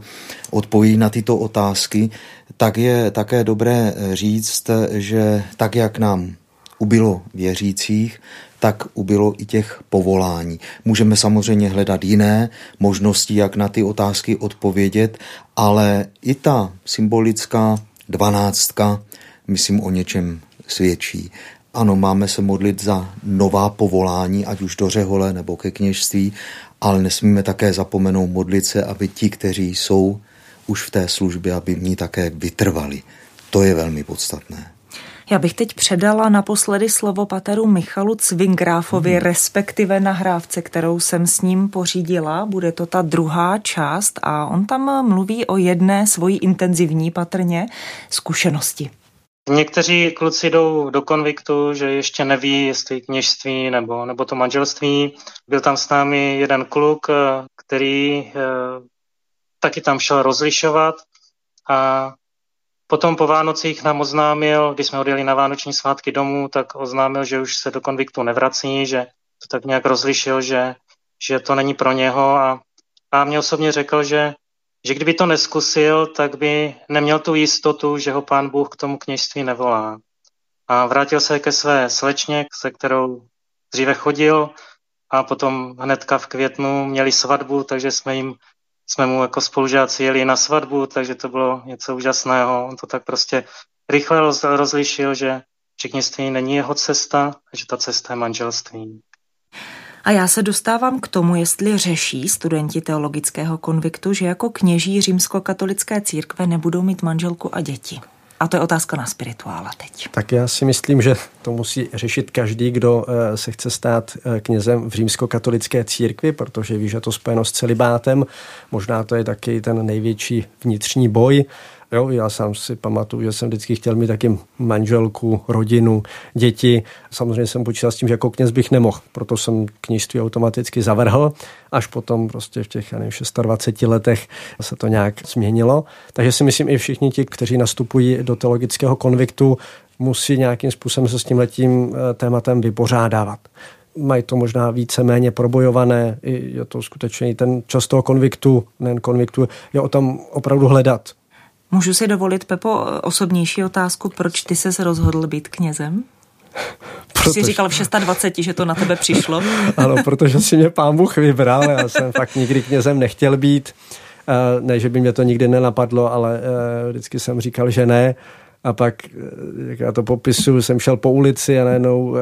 odpovědích na tyto otázky, tak je také dobré říct, že tak, jak nám ubylo věřících, tak ubylo i těch povolání. Můžeme samozřejmě hledat jiné možnosti, jak na ty otázky odpovědět, ale i ta symbolická dvanáctka, myslím, o něčem svědčí. ano, máme se modlit za nová povolání, ať už do řehole nebo ke kněžství, ale nesmíme také zapomenout modlit se, aby ti, kteří jsou už v té službě, aby v ní také vytrvali. To je velmi podstatné. Já bych teď předala naposledy slovo pateru Michalu Cvingráfovi, hmm. respektive nahrávce, kterou jsem s ním pořídila. Bude to ta druhá část a on tam mluví o jedné svojí intenzivní patrně zkušenosti. Někteří kluci jdou do konviktu, že ještě neví, jestli kněžství nebo, nebo to manželství. Byl tam s námi jeden kluk, který eh, taky tam šel rozlišovat a Potom po Vánocích nám oznámil, když jsme odjeli na Vánoční svátky domů, tak oznámil, že už se do konviktu nevrací, že to tak nějak rozlišil, že, že to není pro něho a, a mě osobně řekl, že, že kdyby to neskusil, tak by neměl tu jistotu, že ho pán Bůh k tomu kněžství nevolá. A vrátil se ke své slečně, se kterou dříve chodil a potom hnedka v květnu měli svatbu, takže jsme jim jsme mu jako spolužáci jeli na svatbu, takže to bylo něco úžasného. On to tak prostě rychle roz, rozlišil, že čeknictví není jeho cesta, že ta cesta je manželství. A já se dostávám k tomu, jestli řeší studenti teologického konviktu, že jako kněží římskokatolické církve nebudou mít manželku a děti. A to je otázka na spirituála teď. Tak já si myslím, že to musí řešit každý, kdo eh, se chce stát eh, knězem v římskokatolické církvi, protože ví, že to spojeno s celibátem. Možná to je taky ten největší vnitřní boj Jo, já sám si pamatuju, že jsem vždycky chtěl mít taky manželku, rodinu, děti. Samozřejmě jsem počítal s tím, že jako kněz bych nemohl, proto jsem kněžství automaticky zavrhl. Až potom prostě v těch nevím, 26 letech se to nějak změnilo. Takže si myslím i všichni ti, kteří nastupují do teologického konviktu, musí nějakým způsobem se s tím letím eh, tématem vypořádávat mají to možná více-méně probojované, je to skutečně ten čas toho konviktu, nejen konviktu, je o tom opravdu hledat. Můžu si dovolit, Pepo, osobnější otázku, proč ty se rozhodl být knězem? Protože... Jsi říkal v 26, že to na tebe přišlo. [laughs] ano, protože si mě pán Bůh vybral, já jsem fakt nikdy knězem nechtěl být. Eh, ne, že by mě to nikdy nenapadlo, ale eh, vždycky jsem říkal, že ne. A pak, eh, jak já to popisuju, jsem šel po ulici a najednou e,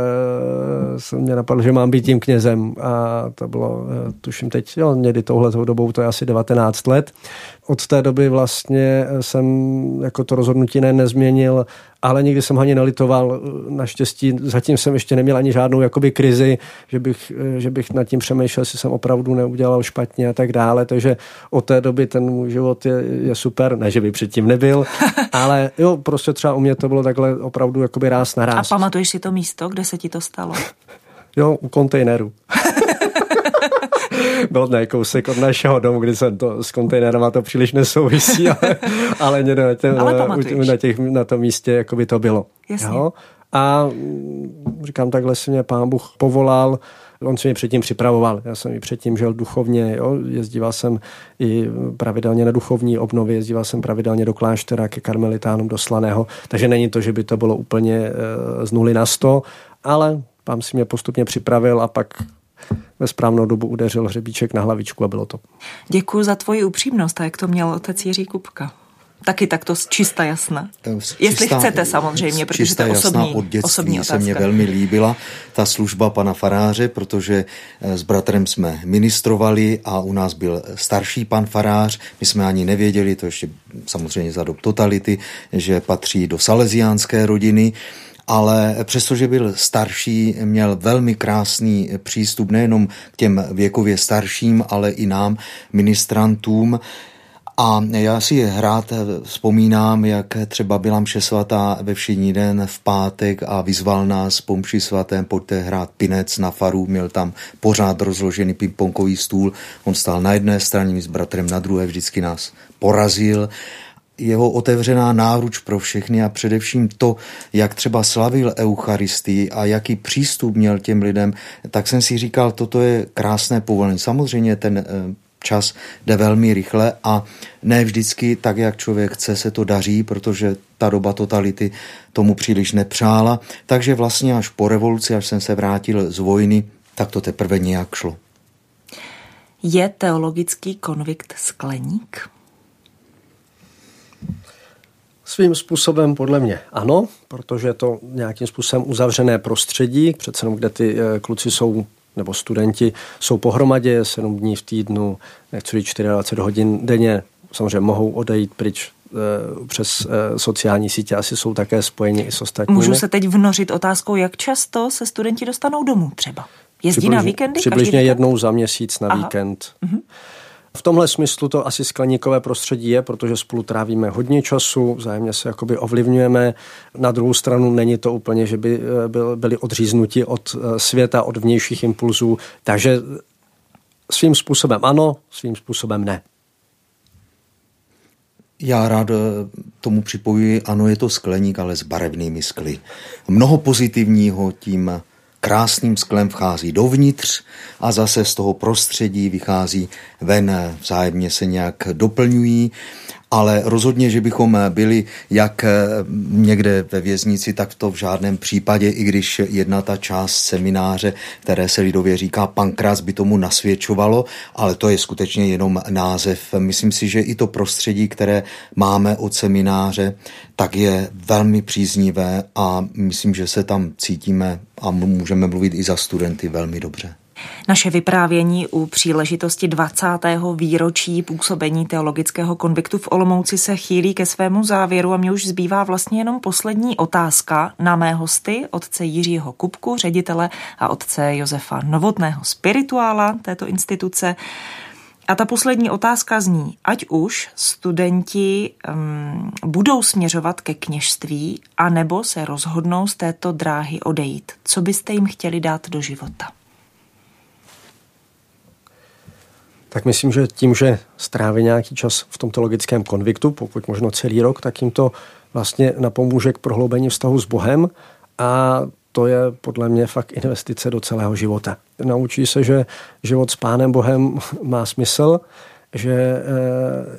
se mě napadlo, že mám být tím knězem. A to bylo, e, tuším teď, jo, někdy touhletou dobou, to je asi 19 let od té doby vlastně jsem jako to rozhodnutí ne, nezměnil, ale nikdy jsem ho ani nelitoval. Naštěstí zatím jsem ještě neměl ani žádnou jakoby krizi, že bych, že bych nad tím přemýšlel, jestli jsem opravdu neudělal špatně a tak dále. Takže od té doby ten můj život je, je super. Ne, že by předtím nebyl, [laughs] ale jo, prostě třeba u mě to bylo takhle opravdu jakoby ráz na ráz. A pamatuješ si to místo, kde se ti to stalo? jo, u kontejneru. [laughs] byl ne kousek od našeho domu, kdy jsem to s kontejnerem to příliš nesouvisí, [laughs] ale, ale, na, tě, ale na, těch, na tom místě jako by to bylo. Jasně. Jo? A mm, říkám, takhle si mě pán Bůh povolal, On se mě předtím připravoval. Já jsem i předtím žil duchovně, jo. jezdíval jsem i pravidelně na duchovní obnovy, jezdíval jsem pravidelně do kláštera ke karmelitánům do Slaného, takže není to, že by to bylo úplně e, z nuly na sto, ale pán si mě postupně připravil a pak ve správnou dobu udeřil hřebíček na hlavičku a bylo to. Děkuji za tvoji upřímnost a jak to měl otec Jiří Kupka. Taky takto čista jasna. Čistá, Jestli chcete samozřejmě, protože to je osobní, od dětství osobní se mě velmi líbila ta služba pana faráře, protože eh, s bratrem jsme ministrovali a u nás byl starší pan farář. My jsme ani nevěděli, to ještě samozřejmě za dob totality, že patří do salesiánské rodiny ale přestože byl starší, měl velmi krásný přístup nejenom k těm věkově starším, ale i nám, ministrantům. A já si hrát vzpomínám, jak třeba byla mše svatá ve všední den v pátek a vyzval nás po mši svatém, pojďte hrát pinec na faru, měl tam pořád rozložený pingpongový stůl, on stál na jedné straně, my s bratrem na druhé, vždycky nás porazil jeho otevřená náruč pro všechny a především to, jak třeba slavil Eucharistii a jaký přístup měl těm lidem, tak jsem si říkal, toto je krásné povolení. Samozřejmě ten eh, čas jde velmi rychle a ne vždycky tak, jak člověk chce, se to daří, protože ta doba totality tomu příliš nepřála. Takže vlastně až po revoluci, až jsem se vrátil z vojny, tak to teprve nějak šlo. Je teologický konvikt skleník? Svým způsobem podle mě ano, protože je to nějakým způsobem uzavřené prostředí, přece jenom kde ty eh, kluci jsou nebo studenti jsou pohromadě 7 dní v týdnu, nechci 24 hodin denně, samozřejmě mohou odejít pryč eh, přes eh, sociální sítě asi jsou také spojeni i s ostatními. Můžu se teď vnořit otázkou, jak často se studenti dostanou domů třeba? Jezdí přibližně, na víkendy? Přibližně jednou za měsíc na Aha. víkend. Uh-huh. V tomhle smyslu to asi skleníkové prostředí je, protože spolu trávíme hodně času, vzájemně se jakoby ovlivňujeme. Na druhou stranu není to úplně, že by eh, byli odříznuti od eh, světa, od vnějších impulzů, takže svým způsobem ano, svým způsobem ne. Já rád eh, tomu připojuji, ano, je to skleník, ale s barevnými skly. Mnoho pozitivního tím krásným sklem vchází dovnitř a zase z toho prostředí vychází ven, vzájemně se nějak doplňují ale rozhodně, že bychom byli jak někde ve věznici, tak to v žádném případě, i když jedna ta část semináře, které se lidově říká pankras, by tomu nasvědčovalo, ale to je skutečně jenom název. Myslím si, že i to prostředí, které máme od semináře, tak je velmi příznivé a myslím, že se tam cítíme a můžeme mluvit i za studenty velmi dobře. Naše vyprávění u příležitosti 20. výročí působení teologického konviktu v Olomouci se chýlí ke svému závěru a mě už zbývá vlastně jenom poslední otázka na mé hosty, otce Jiřího Kupku, ředitele a otce Josefa Novotného, spirituála této instituce. A ta poslední otázka zní, ať už studenti um, budou směřovat ke kněžství, anebo se rozhodnou z této dráhy odejít. Co byste jim chtěli dát do života? Tak myslím, že tím, že stráví nějaký čas v tomto logickém konviktu, pokud možno celý rok, tak jim to vlastně napomůže k prohloubení vztahu s Bohem a to je podle mě fakt investice do celého života. Naučí se, že život s Pánem Bohem [laughs] má smysl, že e,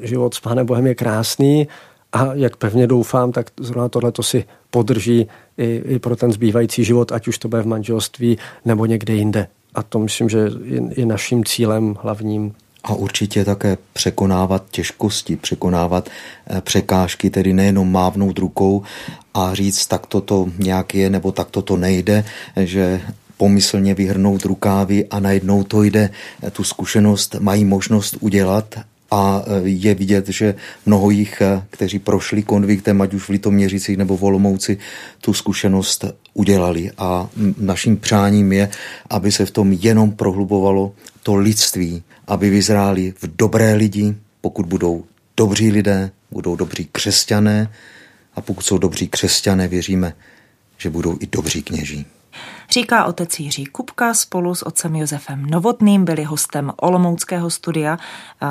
život s Pánem Bohem je krásný a jak pevně doufám, tak zrovna tohle to si podrží i, i pro ten zbývající život, ať už to bude v manželství nebo někde jinde. A to myslím, že je, je naším cílem hlavním. A určitě také překonávat těžkosti, překonávat eh, překážky, tedy nejenom mávnout rukou a říct, tak toto nějak je, nebo tak toto nejde, že pomyslně vyhrnout rukávy a najednou to jde. Tu zkušenost mají možnost udělat a e, je vidět, že mnoho jich, kteří prošli konviktem, ať už v Litoměřicích nebo v Olomouci, tu zkušenost udělali. A naším přáním je, aby se v tom jenom prohlubovalo to lidství, aby vyzráli v dobré lidi, pokud budou dobří lidé, budou dobří křesťané a pokud jsou dobří křesťané, věříme, že budou i dobří kněží. Říká otec Jiří Kupka spolu s otcem Josefem Novotným, byli hostem Olomouckého studia.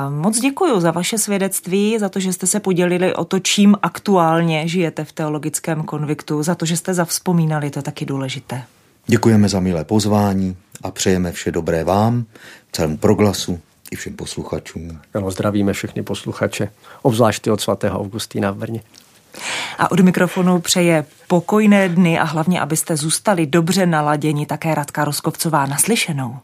Moc děkuji za vaše svědectví, za to, že jste se podělili o to, čím aktuálně žijete v teologickém konviktu, za to, že jste zavzpomínali, to je taky důležité. Děkujeme za milé pozvání a přejeme vše dobré vám, celému proglasu i všem posluchačům. Ano, zdravíme všechny posluchače, obzvlášť od svatého Augustína v Brně. A od mikrofonu přeje pokojné dny a hlavně, abyste zůstali dobře naladěni také Radka Roskovcová naslyšenou.